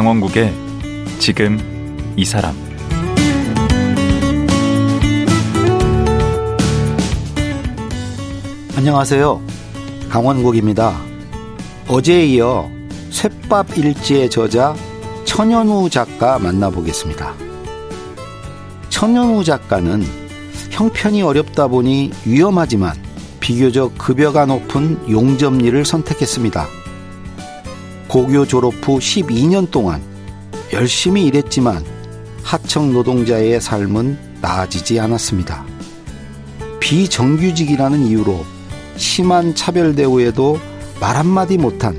강원국의 지금 이 사람 안녕하세요. 강원국입니다. 어제에 이어 쇳밥 일지의 저자 천연우 작가 만나보겠습니다. 천연우 작가는 형편이 어렵다 보니 위험하지만 비교적 급여가 높은 용접일을 선택했습니다. 고교 졸업 후 12년 동안 열심히 일했지만 하청 노동자의 삶은 나아지지 않았습니다. 비정규직이라는 이유로 심한 차별 대우에도 말 한마디 못한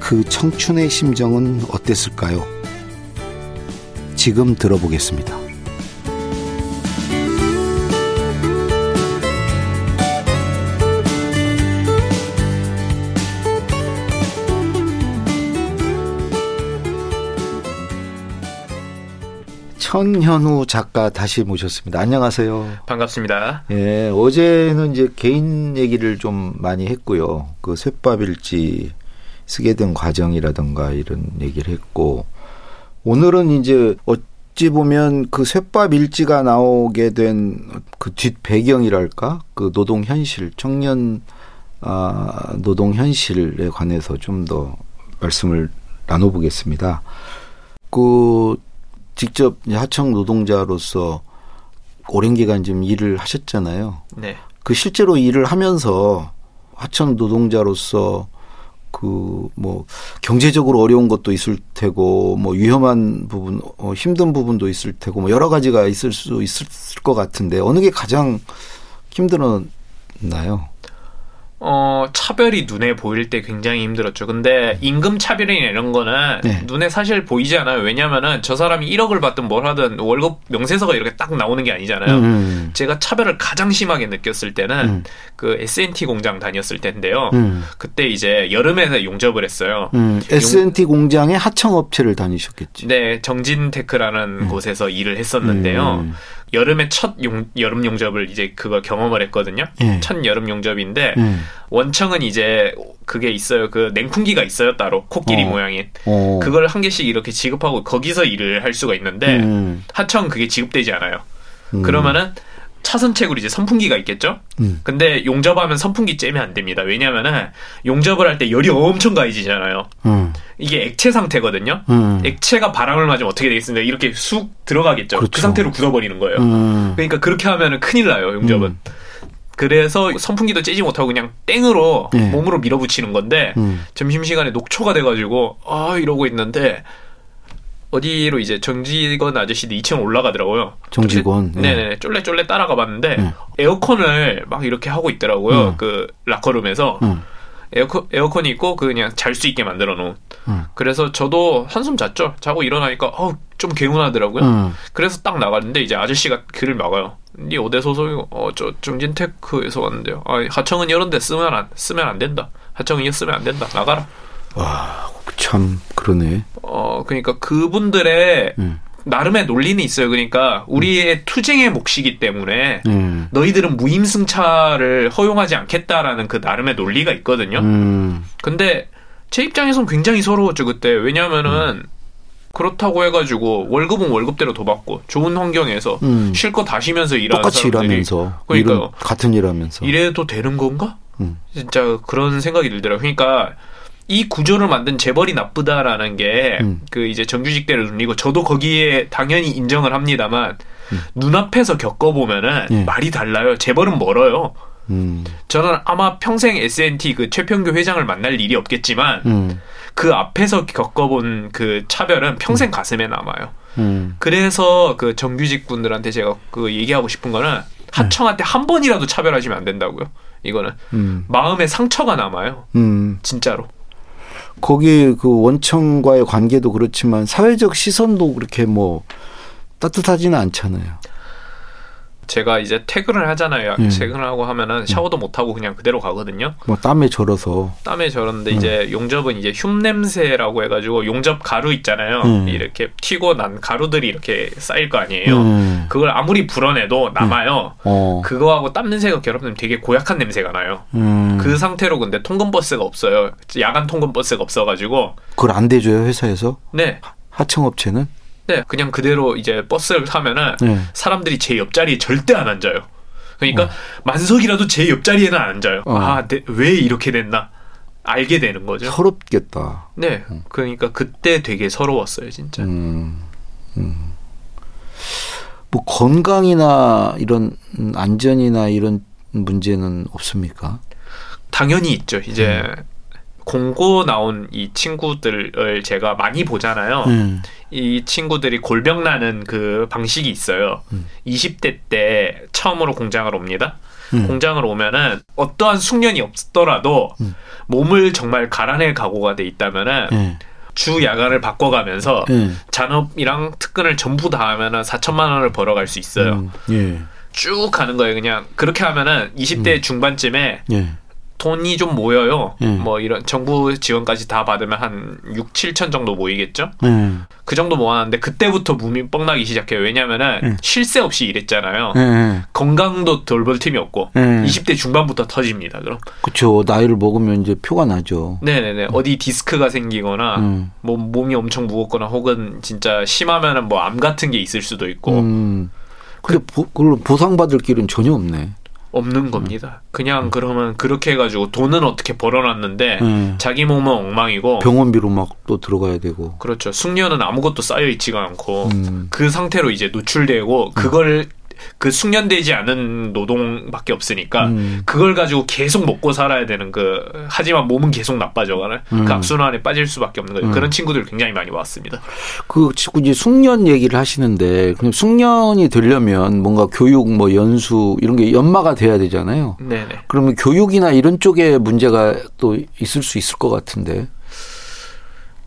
그 청춘의 심정은 어땠을까요? 지금 들어보겠습니다. 천현우 작가 다시 모셨습니다. 안녕하세요. 반갑습니다. 예, 어제는 이제 개인 얘기를 좀 많이 했고요. 그 쇳밥일지 쓰게 된 과정이라든가 이런 얘기를 했고, 오늘은 이제 어찌 보면 그 쇳밥일지가 나오게 된 그 뒷 배경이랄까? 그 노동 현실, 청년, 아, 노동 현실에 관해서 좀 더 말씀을 나눠보겠습니다. 그 직접 하청 노동자로서 오랜 기간 좀 일을 하셨잖아요. 네. 그 실제로 일을 하면서 하청 노동자로서 그 뭐 경제적으로 어려운 것도 있을 테고 뭐 위험한 부분 어 힘든 부분도 있을 테고 뭐 여러 가지가 있을 수 있을 것 같은데 어느 게 가장 힘들었나요? 어, 차별이 눈에 보일 때 굉장히 힘들었죠. 근데 임금 차별이나 이런 거는 네. 눈에 사실 보이지 않아요. 왜냐면은 저 사람이 1억을 받든 뭘 하든 월급 명세서가 이렇게 딱 나오는 게 아니잖아요. 음, 제가 차별을 가장 심하게 느꼈을 때는 음. 그 S&T 공장 다녔을 때인데요. 음. 그때 이제 여름에 용접을 했어요. 음, S&T 공장의 하청 업체를 다니셨겠지. 네, 정진테크라는 곳에서 일을 했었는데요. 음. 여름에 첫 용, 여름 용접을 이제 그거 경험을 했거든요. 예. 첫 여름 용접인데 음. 원청은 이제 그게 있어요. 그 냉풍기가 있어요 따로 코끼리 어. 모양인. 어. 그걸 한 개씩 이렇게 지급하고 거기서 일을 할 수가 있는데 음. 하청 그게 지급되지 않아요. 음. 그러면은 차선책으로 이제 선풍기가 있겠죠. 음. 근데 용접하면 선풍기 쬐면 안 됩니다. 왜냐면은 용접을 할 때 열이 엄청 가해지잖아요. 음. 이게 액체 상태거든요. 음. 액체가 바람을 맞으면 어떻게 되겠습니까? 이렇게 쑥 들어가겠죠. 그 그렇죠. 상태로 굳어버리는 거예요. 음. 그러니까 그렇게 하면은 큰일 나요, 용접은. 음. 그래서 선풍기도 쬐지 못하고 그냥 땡으로 네. 몸으로 밀어붙이는 건데 음. 점심시간에 녹초가 돼가지고 아 이러고 있는데 어디로 이제 정직원 아저씨들 2층 올라가더라고요. 정직원. 쫄래, 네네 쫄래쫄래 따라가 봤는데 네. 에어컨을 막 이렇게 하고 있더라고요. 음. 그 라커룸에서 음. 에어컨 에어컨이 있고 그 그냥 잘 수 있게 만들어 놓은. 음. 그래서 저도 한숨 잤죠. 자고 일어나니까 어좀 개운하더라고요. 음. 그래서 딱 나갔는데 이제 아저씨가 글을 막아요. 니 어디 소속이고 어저 정진테크에서 왔는데요. 아 하청은 이런 데 쓰면 안 쓰면 안 된다. 하청은 이거 쓰면 안 된다. 나가라. 와, 참 그러네. 어 그러니까 그분들의 음. 나름의 논리는 있어요. 그러니까 우리의 투쟁의 몫이기 때문에 음. 너희들은 무임승차를 허용하지 않겠다라는 그 나름의 논리가 있거든요. 음. 근데 제 입장에선 굉장히 서러웠죠 그때. 왜냐하면은 그렇다고 해가지고 월급은 월급대로 더 받고 좋은 환경에서 음. 실컷 다 쉬면서 일하는 똑같이 일하면서 그러니까요. 일은 같은 일하면서 이래도 되는 건가? 음. 진짜 그런 생각이 들더라고요. 그러니까 이 구조를 만든 재벌이 나쁘다라는 게 음. 그 이제 정규직대를 눌리고 저도 거기에 당연히 인정을 합니다만 눈앞에서 겪어보면은 예. 말이 달라요. 재벌은 멀어요. 음. 저는 아마 평생 S&T 그 최평규 회장을 만날 일이 없겠지만 음. 그 앞에서 겪어본 그 차별은 평생 가슴에 남아요. 음. 그래서 그 정규직 분들한테 제가 그 얘기하고 싶은 거는 하청한테 한 번이라도 차별하시면 안 된다고요. 이거는 음. 마음에 상처가 남아요. 음. 진짜로. 거기 그 원청과의 관계도 그렇지만 사회적 시선도 그렇게 뭐 따뜻하지는 않잖아요. 제가 이제 퇴근을 하잖아요. 음. 퇴근하고 하면은 샤워도 못 하고 그냥 그대로 가거든요. 뭐 땀에 절어서 땀에 절었는데 음. 이제 용접은 이제 흉 냄새라고 해가지고 용접 가루 있잖아요. 음. 이렇게 튀고 난 가루들이 이렇게 쌓일 거 아니에요. 음. 그걸 아무리 불어내도 남아요. 어. 그거하고 땀 냄새가 결합되면 되게 고약한 냄새가 나요. 음. 그 상태로 근데 통근 버스가 없어요. 야간 통근 버스가 없어가지고 그걸 안 대줘요 회사에서 네 하청업체는? 네, 그냥 그대로 이제 버스를 타면은 네. 사람들이 제 옆자리에 절대 안 앉아요. 그러니까 만석이라도 제 옆자리에는 안 앉아요. 어. 아, 내- 왜 이렇게 됐나? 알게 되는 거죠. 서럽겠다. 네, 그러니까 그때 되게 서러웠어요, 진짜. 음, 음. 뭐 건강이나 이런 음, 안전이나 이런 문제는 없습니까? 당연히 있죠. 이제 음. 공고 나온 이 친구들을 제가 많이 보잖아요. 음. 이 친구들이 골병 나는 그 방식이 있어요. 음. 20대 때 처음으로 공장을 옵니다. 음. 공장을 오면은 어떠한 숙련이 없더라도 음. 몸을 정말 갈아낼 각오가 돼 있다면은 예. 주 야간을 바꿔가면서 예. 잔업이랑 특근을 전부 다 하면은 4천만 원을 벌어갈 수 있어요. 음, 예. 쭉 가는 거예요. 그냥 그렇게 하면은 20대 중반쯤에 예. 돈이 좀 모여요. 음. 뭐 이런 정부 지원까지 다 받으면 한 6, 7천 정도 모이겠죠? 예. 그 정도 모았는데 그때부터 몸이 뻥나기 시작해요. 왜냐면은 음. 쉴새 없이 일했잖아요. 예. 건강도 돌볼 틈이 없고 예. 20대 중반부터 터집니다. 그럼 그렇죠. 나이를 먹으면 이제 표가 나죠. 네네네 어디 디스크가 생기거나 음. 뭐 몸이 엄청 무겁거나 혹은 진짜 심하면은 뭐 암 같은 게 있을 수도 있고 음. 근데 보, 그걸 보상받을 길은 전혀 없네. 없는 겁니다. 그냥 그러면 그렇게 해가지고 돈은 어떻게 벌어놨는데 예. 자기 몸은 엉망이고 병원비로 막 또 들어가야 되고. 그렇죠. 숙련은 아무것도 쌓여 있지가 않고 음. 그 상태로 이제 노출되고 그걸 그 숙련되지 않은 노동밖에 없으니까 음. 그걸 가지고 계속 먹고 살아야 되는 그 하지만 몸은 계속 나빠져가는 음. 그 악순환에 빠질 수밖에 없는 거예요. 음. 그런 친구들 굉장히 많이 왔습니다. 그 자꾸 이제 숙련 얘기를 하시는데 그럼 숙련이 되려면 뭔가 교육 뭐 연수 이런 게 연마가 돼야 되잖아요. 네네. 그러면 교육이나 이런 쪽에 문제가 또 있을 수 있을 것 같은데.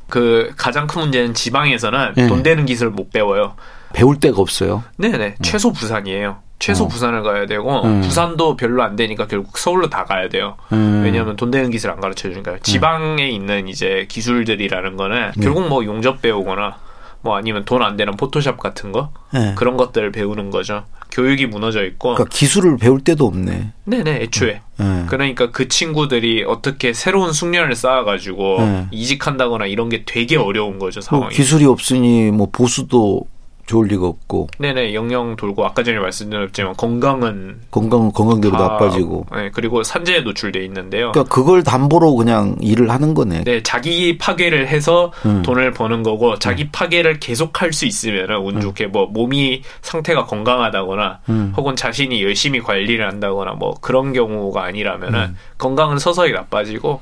그 가장 큰 문제는 지방에서는 네. 돈 되는 기술을 못 배워요. 배울 데가 없어요. 네네. 최소 부산이에요. 최소 어. 부산을 가야 되고 음. 부산도 별로 안 되니까 결국 서울로 다 가야 돼요. 음. 왜냐하면 돈 되는 기술 안 가르쳐 주니까요. 지방에 있는 이제 기술들이라는 거는 네. 결국 뭐 용접 배우거나 뭐 아니면 돈 안 되는 포토샵 같은 거 네. 그런 것들을 배우는 거죠. 교육이 무너져 있고 그러니까 기술을 배울 데도 없네. 네네 애초에 네. 그러니까 그 친구들이 어떻게 새로운 숙련을 쌓아가지고 네. 이직한다거나 이런 게 되게 어려운 거죠 뭐 상황이. 기술이 없으니 뭐 보수도 좋을 리가 없고 네네 영영 돌고 아까 전에 말씀드렸지만 건강은 건강 건강대로 다- 나빠지고. 네, 그리고 산재에 노출돼 있는데요. 그러니까 그걸 담보로 그냥 일을 하는 거네. 네, 자기 파괴를 해서 음. 돈을 버는 거고 자기 파괴를 계속 할 수 있으면 운 좋게 뭐 몸이 상태가 건강하다거나 음. 혹은 자신이 열심히 관리를 한다거나 뭐 그런 경우가 아니라면은 음. 건강은 서서히 나빠지고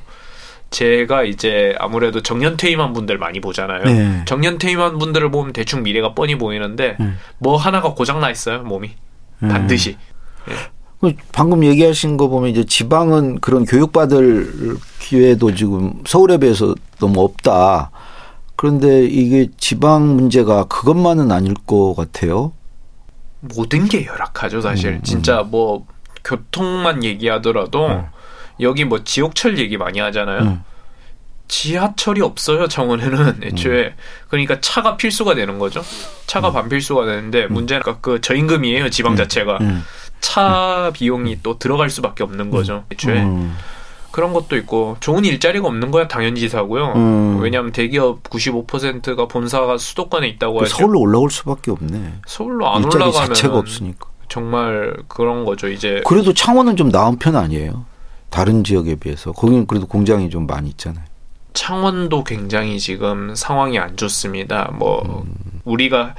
제가 이제 아무래도 정년 퇴임한 분들 많이 보잖아요. 네. 정년 퇴임한 분들을 보면 대충 미래가 뻔히 보이는데 음. 뭐 하나가 고장 나 있어요 몸이 반드시. 그 방금 얘기하신 거 보면 이제 지방은 그런 교육받을 기회도 지금 서울에 비해서 너무 없다. 그런데 이게 지방 문제가 그것만은 아닐 것 같아요. 모든 게 열악하죠 사실 음, 진짜 뭐 교통만 얘기하더라도 여기 뭐 지옥철 얘기 많이 하잖아요 음. 지하철이 없어요 정원에는 애초에 그러니까 차가 필수가 되는 거죠 차가 반필수가 되는데 문제는 그 저임금이에요 지방 자체가 음. 차 비용이 또 들어갈 수밖에 없는 거죠 애초에 음. 그런 것도 있고 좋은 일자리가 없는 거야 당연지사고요 음. 왜냐하면 대기업 95%가 본사가 수도권에 있다고 그 하죠 서울로 올라올 수밖에 없네. 서울로 안 일자리 올라가면 자체가 없으니까. 정말 그런 거죠. 이제 그래도 창원은 좀 나은 편 아니에요. 다른 지역에 비해서 거기는 그래도 공장이 좀 많이 있잖아요. 창원도 굉장히 지금 상황이 안 좋습니다. 뭐 음. 우리가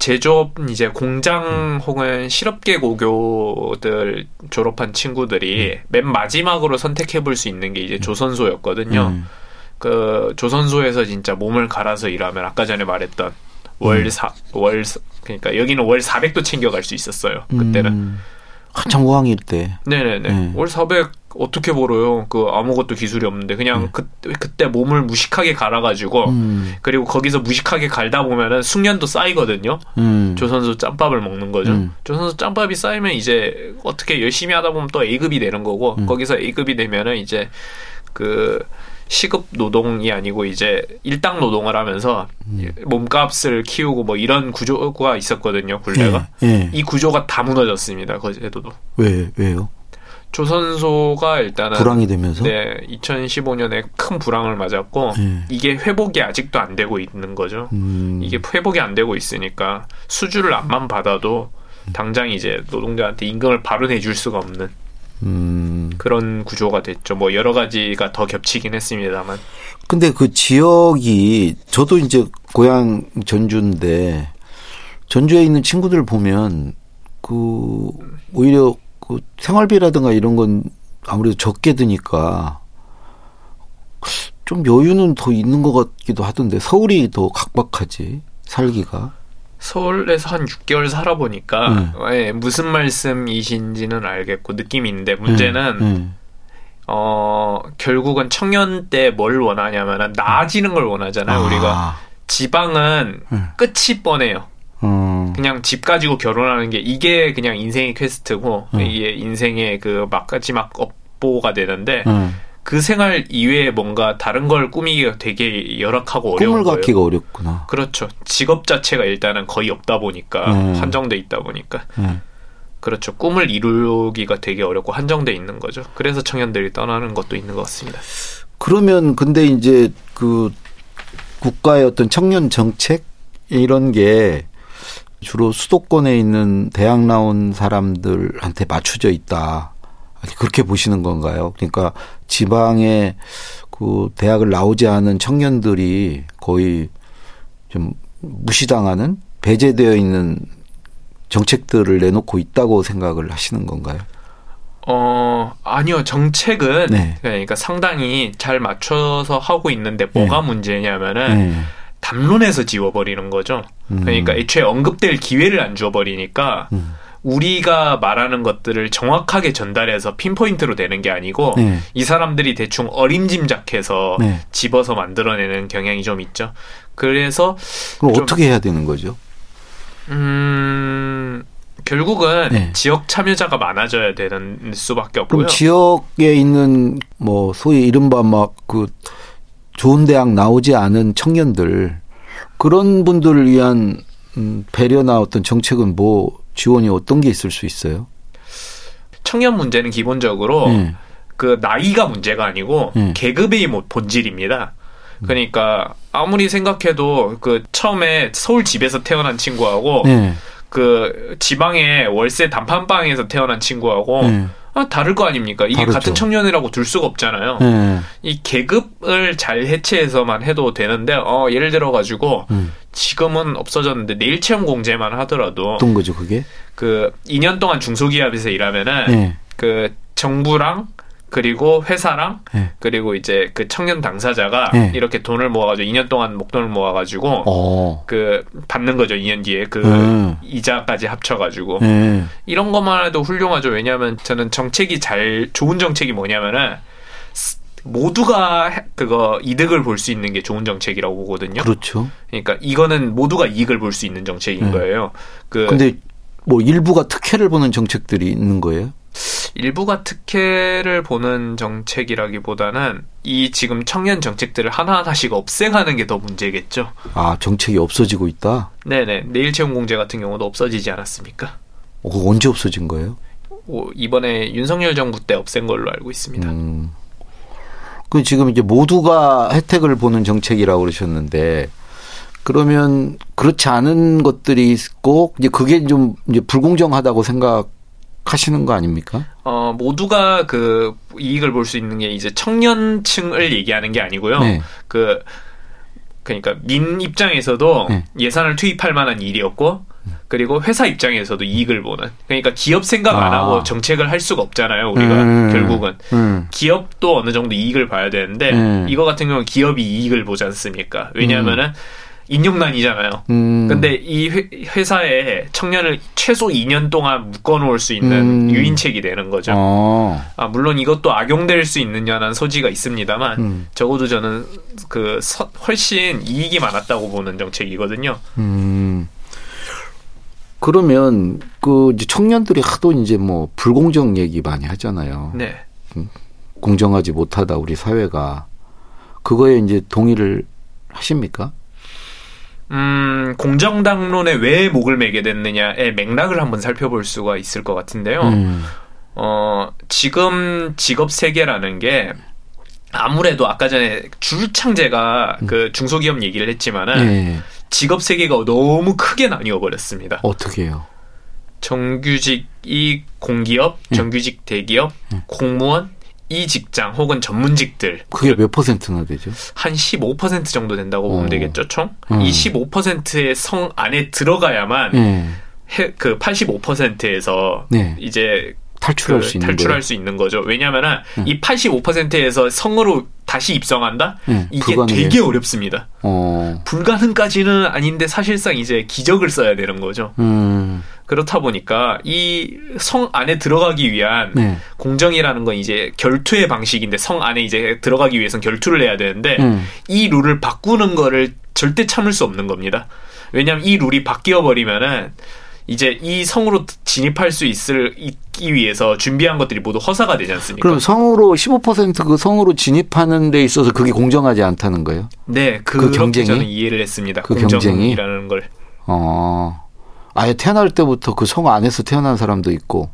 제조업 이제 공장 혹은 실업계 고교들 졸업한 친구들이 맨 마지막으로 선택해 볼 수 있는 게 이제 조선소였거든요. 음. 그 조선소에서 진짜 몸을 갈아서 일하면 아까 전에 말했던 월사월 그러니까 여기는 월 400도 챙겨갈 수 있었어요. 그때는 음. 한창 호황일 때. 네네네. 네. 월 400 어떻게 벌어요? 그 아무것도 기술이 없는데 그냥 네. 그 그때 몸을 무식하게 갈아가지고 음. 그리고 거기서 무식하게 갈다 보면은 숙련도 쌓이거든요. 음. 조선소 짬밥을 먹는 거죠. 음. 조선소 짬밥이 쌓이면 이제 어떻게 열심히 하다 보면 또 A급이 되는 거고 음. 거기서 A급이 되면은 이제 그 시급 노동이 아니고 이제 일당 노동을 하면서 음. 몸값을 키우고 뭐 이런 구조가 있었거든요. 굴레가. 예. 예. 이 구조가 다 무너졌습니다. 거제도도. 왜 왜요? 조선소가 일단은 불황이 되면서 네, 2015년에 큰 불황을 맞았고 예. 이게 회복이 아직도 안 되고 있는 거죠. 음, 이게 회복이 안 되고 있으니까 수주를 안만 받아도 당장 이제 노동자한테 임금을 바로 내줄 수가 없는 음. 그런 구조가 됐죠. 뭐 여러 가지가 더 겹치긴 했습니다만. 근데 그 지역이 저도 이제 고향 전주인데 전주에 있는 친구들 보면 그 오히려 그 생활비라든가 이런 건 아무래도 적게 드니까 좀 여유는 더 있는 것 같기도 하던데 서울이 더 각박하지 살기가 서울에서 한 6개월 살아보니까 네. 예, 무슨 말씀이신지는 알겠고 느낌이 있는데 문제는 네, 네. 어 결국은 청년 때 뭘 원하냐면은 나아지는 걸 원하잖아요. 아, 우리가 지방은 네. 끝이 뻔해요. 어, 그냥 집 가지고 결혼하는 게 이게 그냥 인생의 퀘스트고 음. 이게 인생의 그 마지막 업보가 되는데 네. 그 생활 이외에 뭔가 다른 걸 꾸미기가 되게 열악하고 어려운 꿈을 거예요. 갖기가 어렵구나. 그렇죠. 직업 자체가 일단은 거의 없다 보니까 음. 한정돼 있다 보니까 네. 그렇죠. 꿈을 이루기가 되게 어렵고 한정돼 있는 거죠. 그래서 청년들이 떠나는 것도 있는 것 같습니다. 그러면 근데 이제 그 국가의 어떤 청년 정책 이런 게 주로 수도권에 있는 대학 나온 사람들한테 맞춰져 있다. 그렇게 보시는 건가요? 그러니까 지방에 그 대학을 나오지 않은 청년들이 거의 좀 무시당하는 배제되어 있는 정책들을 내놓고 있다고 생각을 하시는 건가요? 어, 아니요. 정책은 네. 그러니까 상당히 잘 맞춰서 하고 있는데 뭐가 문제냐면은 네. 담론에서 지워버리는 거죠. 음. 그러니까 애초에 언급될 기회를 안 줘버리니까 음. 우리가 말하는 것들을 정확하게 전달해서 핀포인트로 되는 게 아니고 네. 이 사람들이 대충 어림짐작해서 네. 집어서 만들어내는 경향이 좀 있죠. 그래서 그럼 좀- 어떻게 해야 되는 거죠? 음 결국은 네. 지역 참여자가 많아져야 되는 수밖에 없고요. 그럼 지역에 있는 뭐 소위 이른바 막 그 좋은 대학 나오지 않은 청년들 그런 분들을 위한 음, 배려나 어떤 정책은 뭐 지원이 어떤 게 있을 수 있어요? 청년 문제는 기본적으로 네. 그 나이가 문제가 아니고 네. 계급의 뭐 본질입니다. 그러니까 아무리 생각해도 그 처음에 서울 집에서 태어난 친구하고 네. 그 지방의 월세 단판방에서 태어난 친구하고 네. 아, 다를 거 아닙니까? 이게 다르죠. 같은 청년이라고 둘 수가 없잖아요. 네. 이 계급을 잘 해체해서만 해도 되는데 어 예를 들어 가지고 음. 지금은 없어졌는데 내일 체험 공제만 하더라도 어떤 거죠 그게? 그 2년 동안 중소기업에서 일하면은 네. 그 정부랑 그리고 회사랑 네. 그리고 이제 그 청년 당사자가 네. 이렇게 돈을 모아가지고 2년 동안 목돈을 모아가지고 어. 그 받는 거죠 2년 뒤에 그 음. 이자까지 합쳐가지고 네. 이런 것만 해도 훌륭하죠 왜냐하면 저는 정책이 잘 좋은 정책이 뭐냐면은 스- 모두가 해- 그거 이득을 볼 수 있는 게 좋은 정책이라고 보거든요. 그렇죠. 그러니까 이거는 모두가 이익을 볼 수 있는 정책인 네. 거예요. 그 근데 뭐 일부가 특혜를 보는 정책들이 있는 거예요? 일부가 특혜를 보는 정책이라기보다는 이 지금 청년 정책들을 하나하나씩 없애가는 게 더 문제겠죠. 아 정책이 없어지고 있다. 네네. 내일 채용 공제 같은 경우도 없어지지 않았습니까? 어, 그거 언제 없어진 거예요? 오, 이번에 윤석열 정부 때 없앤 걸로 알고 있습니다. 음. 그 지금 이제 모두가 혜택을 보는 정책이라고 그러셨는데 그러면 그렇지 않은 것들이 있고 이제 그게 좀 이제 불공정하다고 생각 하시는 거 아닙니까? 어, 모두가 그 이익을 볼 수 있는 게 이제 청년층을 얘기하는 게 아니고요. 네. 그 그러니까 민 입장에서도 네. 예산을 투입할 만한 일이었고 그리고 회사 입장에서도 이익을 보는 그러니까 기업 생각 안 아. 하고 정책을 할 수가 없잖아요 우리가 음. 결국은 음. 기업도 어느 정도 이익을 봐야 되는데 음. 이거 같은 경우는 기업이 이익을 보지 않습니까 왜냐하면은 인력난이잖아요 음. 근데 이 회, 회사에 청년을 최소 2년 동안 묶어놓을 수 있는 음. 유인책이 되는 거죠. 어. 아, 물론 이것도 악용될 수 있느냐는 소지가 있습니다만 음. 적어도 저는 그 서- 훨씬 이익이 많았다고 보는 정책이거든요. 음. 그러면 그 청년들이 하도 이제 뭐 불공정 얘기 많이 하잖아요. 네. 공정하지 못하다 우리 사회가 그거에 이제 동의를 하십니까? 음, 공정당론에 왜 목을 매게 됐느냐의 맥락을 한번 살펴볼 수가 있을 것 같은데요. 음. 어, 지금 직업 세계라는 게 아무래도 아까 전에 줄창제가 그 중소기업 얘기를 했지만은 예. 직업 세계가 너무 크게 나뉘어 버렸습니다. 어떻게 해요? 정규직이 공기업, 정규직 대기업, 공무원, 이 직장 혹은 전문직들 그게 몇 퍼센트나 되죠? 한 15% 정도 된다고 보면 어. 되겠죠, 총? 음. 이 15%의 성 안에 들어가야만 예. 해- 그 85%에서 네. 이제 탈출할 그 수 있는 탈출할. 수 있는 거죠. 왜냐면은 이 85%에서 성으로 다시 입성한다? 네, 이게 불가능해요. 되게 어렵습니다. 어. 불가능까지는 아닌데 사실상 이제 기적을 써야 되는 거죠. 음. 그렇다 보니까 이 성 안에 들어가기 위한 네. 공정이라는 건 이제 결투의 방식인데 성 안에 이제 들어가기 위해선 결투를 해야 되는데 음. 이 룰을 바꾸는 거를 절대 참을 수 없는 겁니다. 왜냐하면 이 룰이 바뀌어 버리면은 이제 이 성으로 진입할 수 있을 있기 위해서 준비한 것들이 모두 허사가 되지 않습니까? 그럼 성으로 15%그 성으로 진입하는 데 있어서 그게 공정하지 않다는 거예요? 네, 그 그렇게 경쟁이? 저는 이해를 했습니다. 그 경쟁이? 공정이라는 걸. 어. 아예 태어날 때부터 그 성 안에서 태어난 사람도 있고.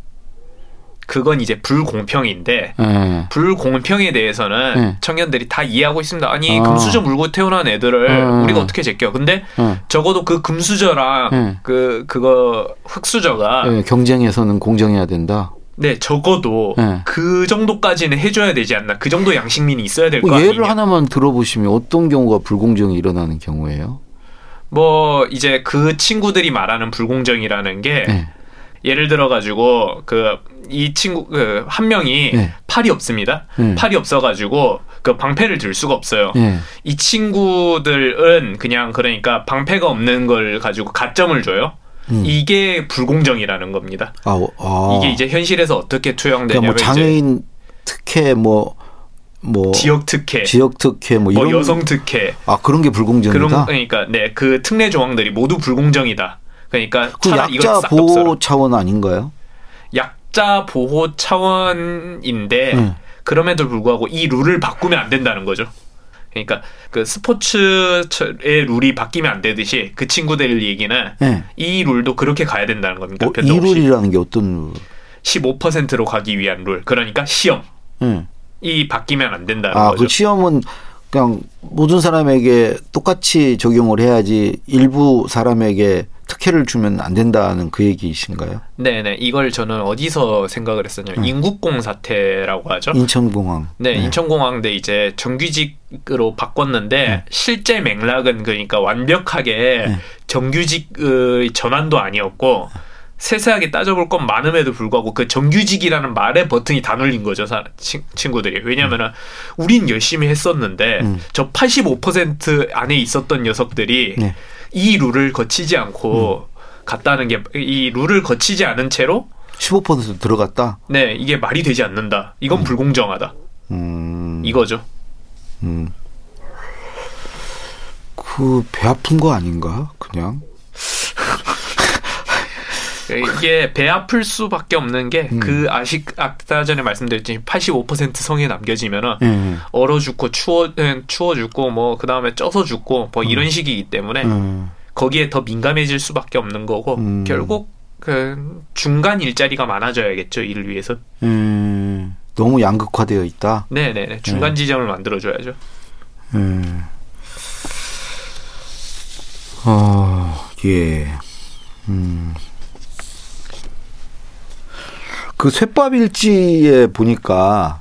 그건 이제 불공평인데 예. 불공평에 대해서는 네. 청년들이 다 이해하고 있습니다. 아니 아. 금수저 물고 태어난 애들을 음. 우리가 어떻게 제껴? 근데 예. 적어도 그 금수저랑 네. 그 그거 흑수저가 예, 경쟁에서는 공정해야 된다. 네 적어도 네. 그 정도까지는 해줘야 되지 않나? 그 정도 양식민이 있어야 될거 뭐 아니냐? 예를 하나만 들어보시면 어떤 경우가 불공정이 일어나는 경우예요? 뭐 이제 그 친구들이 말하는 불공정이라는 게 네. 예를 들어 가지고 그 이 친구 그 한 명이 네. 팔이 없습니다. 네. 팔이 없어 가지고 그 방패를 들 수가 없어요. 예. 이 친구들은 그냥 그러니까 방패가 없는 걸 가지고 가점을 줘요. 음. 이게 불공정이라는 겁니다. 아, 어, 아. 이게 이제 현실에서 어떻게 투영되냐면 그러니까 뭐 장애인 특혜 뭐, 뭐. 지역 특혜, 지역 특혜 뭐 뭐 이런. 여성 특혜 아, 그런 게 불공정이다? 그런 그러니까 네 그 특례 조항들이 모두 불공정이다. 그러니까 그 약자. 보호 차원 아닌가요? 약자 보호 차원인데 네. 그럼에도 불구하고 이 룰을 바꾸면 안 된다는 거죠. 그러니까 그 스포츠의 룰이 바뀌면 안 되듯이 그 친구들 얘기는 예. 이 룰도 그렇게 가야 된다는 겁니다. 어, 변동 없이 이룰이라는 게 어떤 룰? 15%로 가기 위한 룰. 그러니까 시험. 예. 이 바뀌면 안 된다는 아, 거죠. 그 시험은 그냥 모든 사람에게 똑같이 적용을 해야지 일부 사람에게 특혜를 주면 안 된다는 그 얘기이신가요? 네 네. 이걸 저는 어디서 생각을 했었냐면 음. 인국공 사태라고 하죠. 인천공항. 네, 인천공항대 이제 정규직으로 바꿨는데 네. 실제 맥락은 그러니까 완벽하게 네. 정규직의 전환도 아니었고 세세하게 따져볼 건 많음에도 불구하고 그 정규직이라는 말의 버튼이 다 눌린 거죠, 사, 친, 친구들이. 왜냐면은 우린 열심히 했었는데 음. 저85% 안에 있었던 녀석들이 네. 이 룰을 거치지 않고 음. 갔다는 게 이 룰을 거치지 않은 채로 15% 들어갔다. 네, 이게 말이 되지 않는다. 이건 불공정하다. 음. 이거죠. 음. 그 배 아픈 거 아닌가? 그냥. 이게 배 아플 수밖에 없는 게 음. 그 아시 아까 전에 말씀드렸지만 85% 성에 남겨지면은 예. 얼어 죽고 추워 에, 추워 죽고 뭐 그 다음에 쪄서 죽고 뭐 이런 식이기 때문에 음. 거기에 더 민감해질 수밖에 없는 거고 음. 결국 그 중간 일자리가 많아져야겠죠 이를 위해서 음. 너무 양극화되어 있다. 네네네 중간 지점을 만들어줘야죠 음. 어, 예. 음. 그 쇠밥 일지에 보니까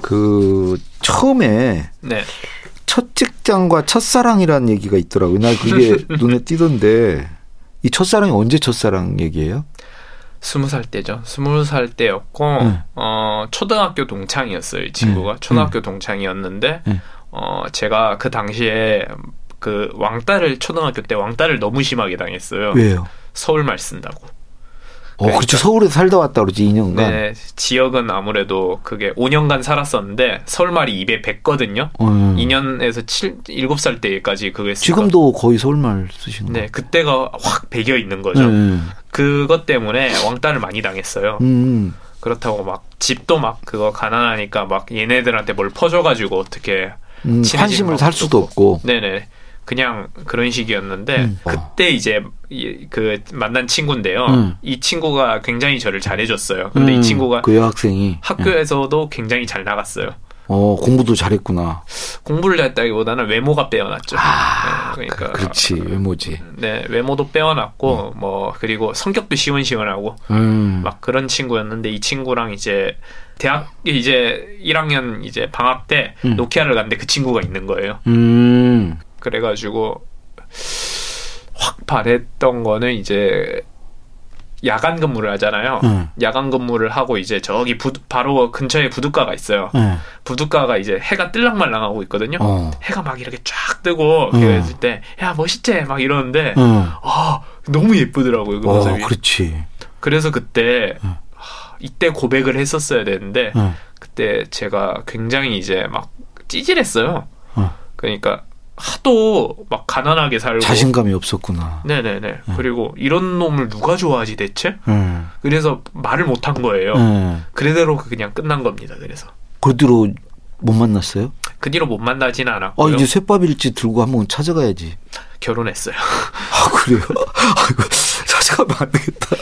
그 처음에 네 첫 직장과 첫사랑이라는 얘기가 있더라고요. 나 그게 눈에 띄던데 이 첫사랑이 언제 첫사랑 얘기예요? 스무 살 때죠. 스무 살 때였고 네. 어 초등학교 동창이었어요. 이 친구가 네. 초등학교 동창이었는데 네. 어 제가 그 당시에 그 왕따를 초등학교 때 왕따를 너무 심하게 당했어요. 왜요? 서울말 쓴다고. 어, 그렇죠. 서울에 살다 왔다 그러지 2년간. 네, 지역은 아무래도 그게 5년간 살았었는데 서울말이 입에 뱄거든요. 어, 2년에서 7, 7살 때까지 했으니까. 지금도 거의 서울말 쓰시는 네, 거예요. 그때가 확 배겨 있는 거죠. 네. 그것 때문에 왕따를 많이 당했어요. 음. 그렇다고 막 집도 막 그거 가난하니까 막 얘네들한테 뭘 퍼줘가지고 어떻게 음, 환심을 살 수도 없고. 네네 그냥 그런 식이었는데 음. 그때 이제 이- 그 만난 친구인데요. 음. 이 친구가 굉장히 저를 잘해줬어요. 근데 음, 이 친구가 그 여학생이 예. 학교에서도 굉장히 잘 나갔어요. 어 공부도 잘했구나. 공부를 잘했다기보다는 외모가 빼어났죠. 아, 네, 그러니까 그, 렇지 외모지. 네 외모도 빼어났고 뭐 그리고 성격도 시원시원하고 음. 막 그런 친구였는데 이 친구랑 이제 대학 이제 1학년 이제 방학 때 음. 노키아를 갔는데 그 친구가 있는 거예요. 음. 그래가지고 확 바랬던 거는 이제 야간 근무를 하잖아요. 음. 야간 근무를 하고 이제 저기 부, 바로 근처에 부둣가가 있어요. 예. 부둣가가 이제 해가 뜰랑말랑하고 있거든요. 어. 해가 막 이렇게 쫙 뜨고 음. 그랬을 때 야 멋있지 막 이러는데 어. 아 너무 예쁘더라고요 그 어, 모습이. 그렇지. 그래서 그때 음. 하, 이때 고백을 했었어야 되는데 어. 그때 제가 굉장히 이제 막 찌질했어요. 어. 그러니까 하도 막 가난하게 살고 자신감이 없었구나. 네네네. 그리고 이런 놈을 누가 좋아하지 대체? 음. 그래서 말을 못 한 거예요. 예. 그대로 그냥 끝난 겁니다. 그래서 그 뒤로 못 만났어요? 그 뒤로 못 만나진 아 않았고요. 이제 쇠밥일지 들고 한번 찾아가야지. 결혼했어요. 아 그래요? 아이고 찾아가면 안 되겠다.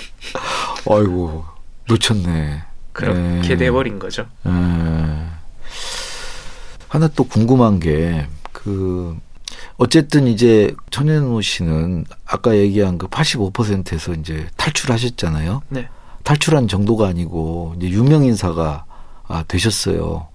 아이고 놓쳤네. 그렇게 예. 돼버린 거죠. 예. 하나 또 궁금한 게 그 어쨌든 이제 천현우 씨는 아까 얘기한 그 85%에서 이제 탈출하셨잖아요. 네. 탈출한 정도가 아니고 이제 유명 인사가 아, 되셨어요.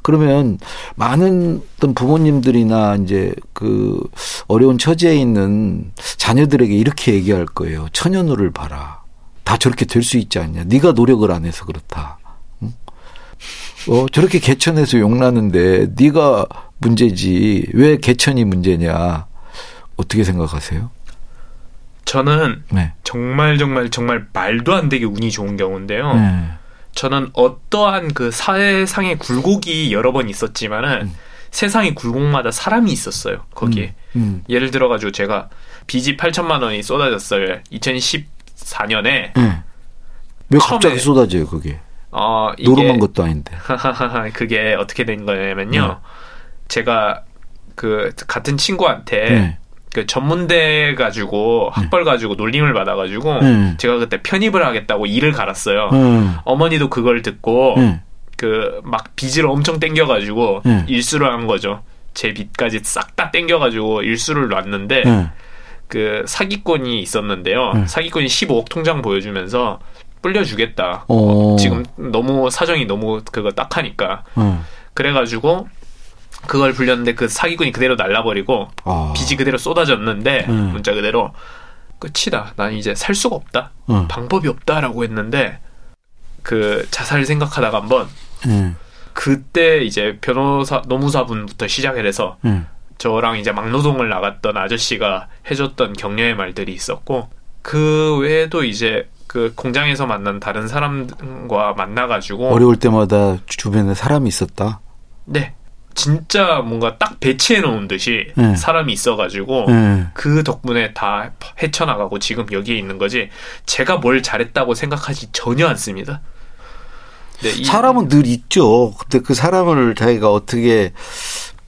그러면 많은 어떤 부모님들이나 이제 그 어려운 처지에 있는 자녀들에게 이렇게 얘기할 거예요. 천연우를 봐라. 다 저렇게 될 수 있지 않냐. 네가 노력을 안 해서 그렇다. 응? 어, 저렇게 개천에서 용나는데 네가 문제지. 왜 개천이 문제냐. 어떻게 생각하세요? 저는 네. 정말 정말 정말 말도 안 되게 운이 좋은 경우인데요. 네. 저는 어떠한 그 사회상의 굴곡이 여러 번 있었지만은 음. 세상의 굴곡마다 사람이 있었어요. 거기에. 음. 예를 들어가지고 제가 빚이 8천만 원이 쏟아졌어요. 2014년에 네. 왜 갑자기 쏟아져요, 그게? 어 노름한 것도 아닌데. 그게 어떻게 된 거냐면요. 네. 제가 그 같은 친구한테 네. 그 전문대 가지고 학벌 가지고 놀림을 받아가지고 네. 제가 그때 편입을 하겠다고 일을 갈았어요. 네. 어머니도 그걸 듣고 네. 그막 빚을 엄청 땡겨가지고 네. 일수를 한 거죠. 제 빚까지 싹 다 땡겨가지고 일수를 놨는데 네. 그 사기꾼이 있었는데요. 네. 사기꾼이 15억 통장 보여주면서 불려주겠다. 어. 지금 너무 사정이 너무 그거 딱하니까 네. 그래가지고 그걸 불렸는데 그 사기꾼이 그대로 날라버리고 아. 빚이 그대로 쏟아졌는데 음. 문자 그대로 끝이다. 난 이제 살 수가 없다. 음. 방법이 없다라고 했는데 그 자살 생각하다가 한번 네. 그때 이제 변호사 노무사분부터 시작을 해서 네. 저랑 이제 막노동을 나갔던 아저씨가 해줬던 격려의 말들이 있었고 그 외에도 이제 그 공장에서 만난 다른 사람과 만나가지고 어려울 때마다 주변에 사람이 있었다. 네 진짜 뭔가 딱 배치해 놓은 듯이 네. 사람이 있어가지고 네. 그 덕분에 다 헤쳐나가고 지금 여기에 있는 거지 제가 뭘 잘했다고 생각하지 전혀 않습니다. 네, 이- 사람은 늘 있죠. 근데 그 사람을 자기가 어떻게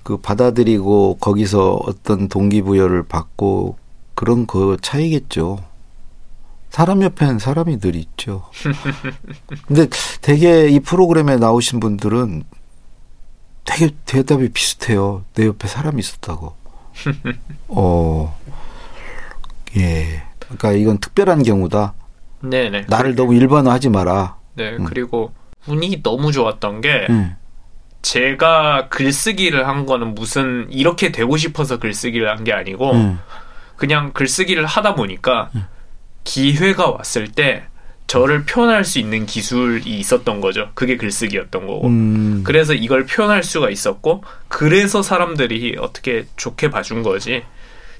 그 받아들이고 거기서 어떤 동기부여를 받고 그런 그 차이겠죠. 사람 옆에는 사람이 늘 있죠. 근데 되게 이 프로그램에 나오신 분들은 되게 대답이 비슷해요. 내 옆에 사람이 있었다고. 어, 예. 그러니까 이건 특별한 경우다. 네네 나를 너무 일반화하지 마라. 네 음. 그리고 운이 너무 좋았던 게 예. 제가 글쓰기를 한 거는 무슨 이렇게 되고 싶어서 글쓰기를 한 게 아니고 예. 그냥 글쓰기를 하다 보니까 기회가 왔을 때 저를 표현할 수 있는 기술이 있었던 거죠. 그게 글쓰기였던 거고. 음. 그래서 이걸 표현할 수가 있었고 그래서 사람들이 어떻게 좋게 봐준 거지.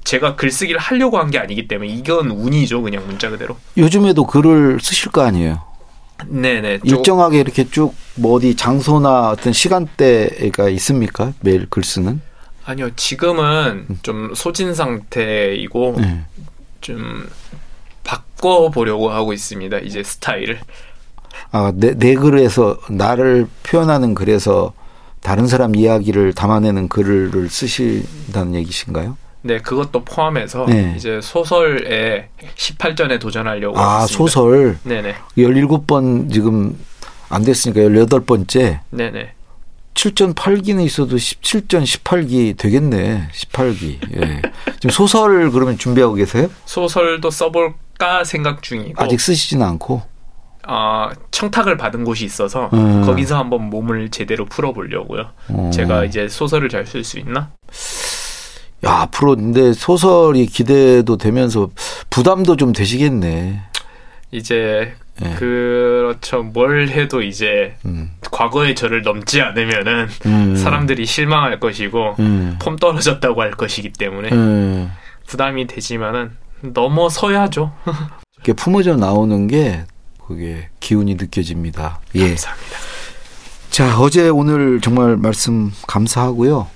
제가 글쓰기를 하려고 한 게 아니기 때문에 이건 운이죠. 그냥 문자 그대로. 요즘에도 글을 쓰실 거 아니에요. 네네. 좀- 일정하게 이렇게 쭉 뭐 어디 장소나 어떤 시간대가 있습니까? 매일 글 쓰는? 아니요. 지금은 좀 소진 상태이고 네. 좀 바꿔보려고 하고 있습니다. 이제 스타일을. 아, 내, 내 글에서 나를 표현하는 글에서 다른 사람 이야기를 담아내는 글을 쓰신다는 얘기신가요? 네, 그것도 포함해서 네. 이제 소설에 18전에 도전하려고 아, 했습니다. 소설 네 네. 17번 지금 안 됐으니까 18번째. 네 네. 7전 8기는 있어도 17전 18기 되겠네. 18기. 예. 지금 소설을 그러면 준비하고 계세요? 소설도 써볼 까 생각 중이고 아직 쓰시지는 않고. 어, 청탁을 받은 곳이 있어서 음. 거기서 한번 몸을 제대로 풀어보려고요. 어. 제가 이제 소설을 잘 쓸 수 있나? 야, 앞으로 근데 소설이 기대도 되면서 부담도 좀 되시겠네. 이제 예. 그렇죠. 뭘 해도 이제 음. 과거의 저를 넘지 않으면은 음. 사람들이 실망할 것이고 음. 폼 떨어졌다고 할 것이기 때문에 음. 부담이 되지만은 넘어서야죠. 이렇게 품어져 나오는 게 그게 기운이 느껴집니다. 예. 감사합니다. 자, 어제 오늘 정말 말씀 감사하고요.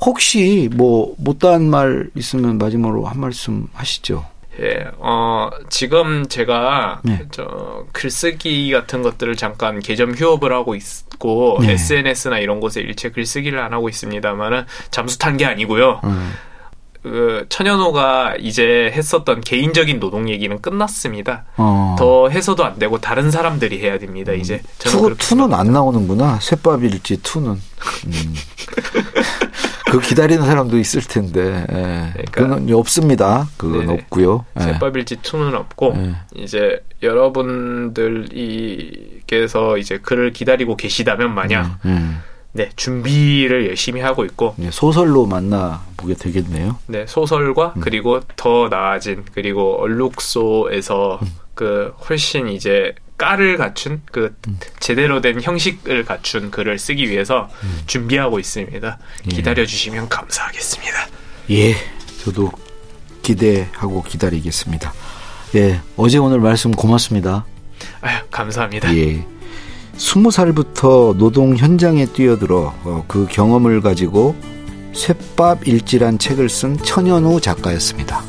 혹시 뭐 못다한 말 있으면 마지막으로 한 말씀 하시죠. 예, 어, 지금 제가, 네. 저, 글쓰기 같은 것들을 잠깐 개점 휴업을 하고 있고, 네. SNS나 이런 곳에 일체 글쓰기를 안 하고 있습니다만은, 잠수 탄 게 아니고요. 음. 그, 천현우가 이제 했었던 개인적인 노동 얘기는 끝났습니다. 어. 더 해서도 안 되고, 다른 사람들이 해야 됩니다, 이제. 저는 two, two는 안 나오는구나. 쇳밥일지 two는. 음. 그 기다리는 사람도 있을 텐데. 예. 그러니까- 그건 없습니다. 그건 네네. 없고요. 예. 셋밥일지 투는 없고, 예. 이제 여러분들이께서 이제 글을 기다리고 계시다면 마냥, 음. 네, 준비를 열심히 하고 있고, 예, 소설로 만나 보게 되겠네요. 네, 소설과 음. 그리고 더 나아진 그리고 얼룩소에서 음. 그 훨씬 이제 깔을 갖춘 그 음. 제대로 된 형식을 갖춘 글을 쓰기 위해서 음. 준비하고 있습니다. 기다려 주시면 감사하겠습니다. 예, 저도 기대하고 기다리겠습니다. 예, 어제 오늘 말씀 고맙습니다. 아유, 감사합니다. 예. 스무 살부터 노동 현장에 뛰어들어 어, 그 경험을 가지고 셋밥 일지란 책을 쓴 천연우 작가였습니다.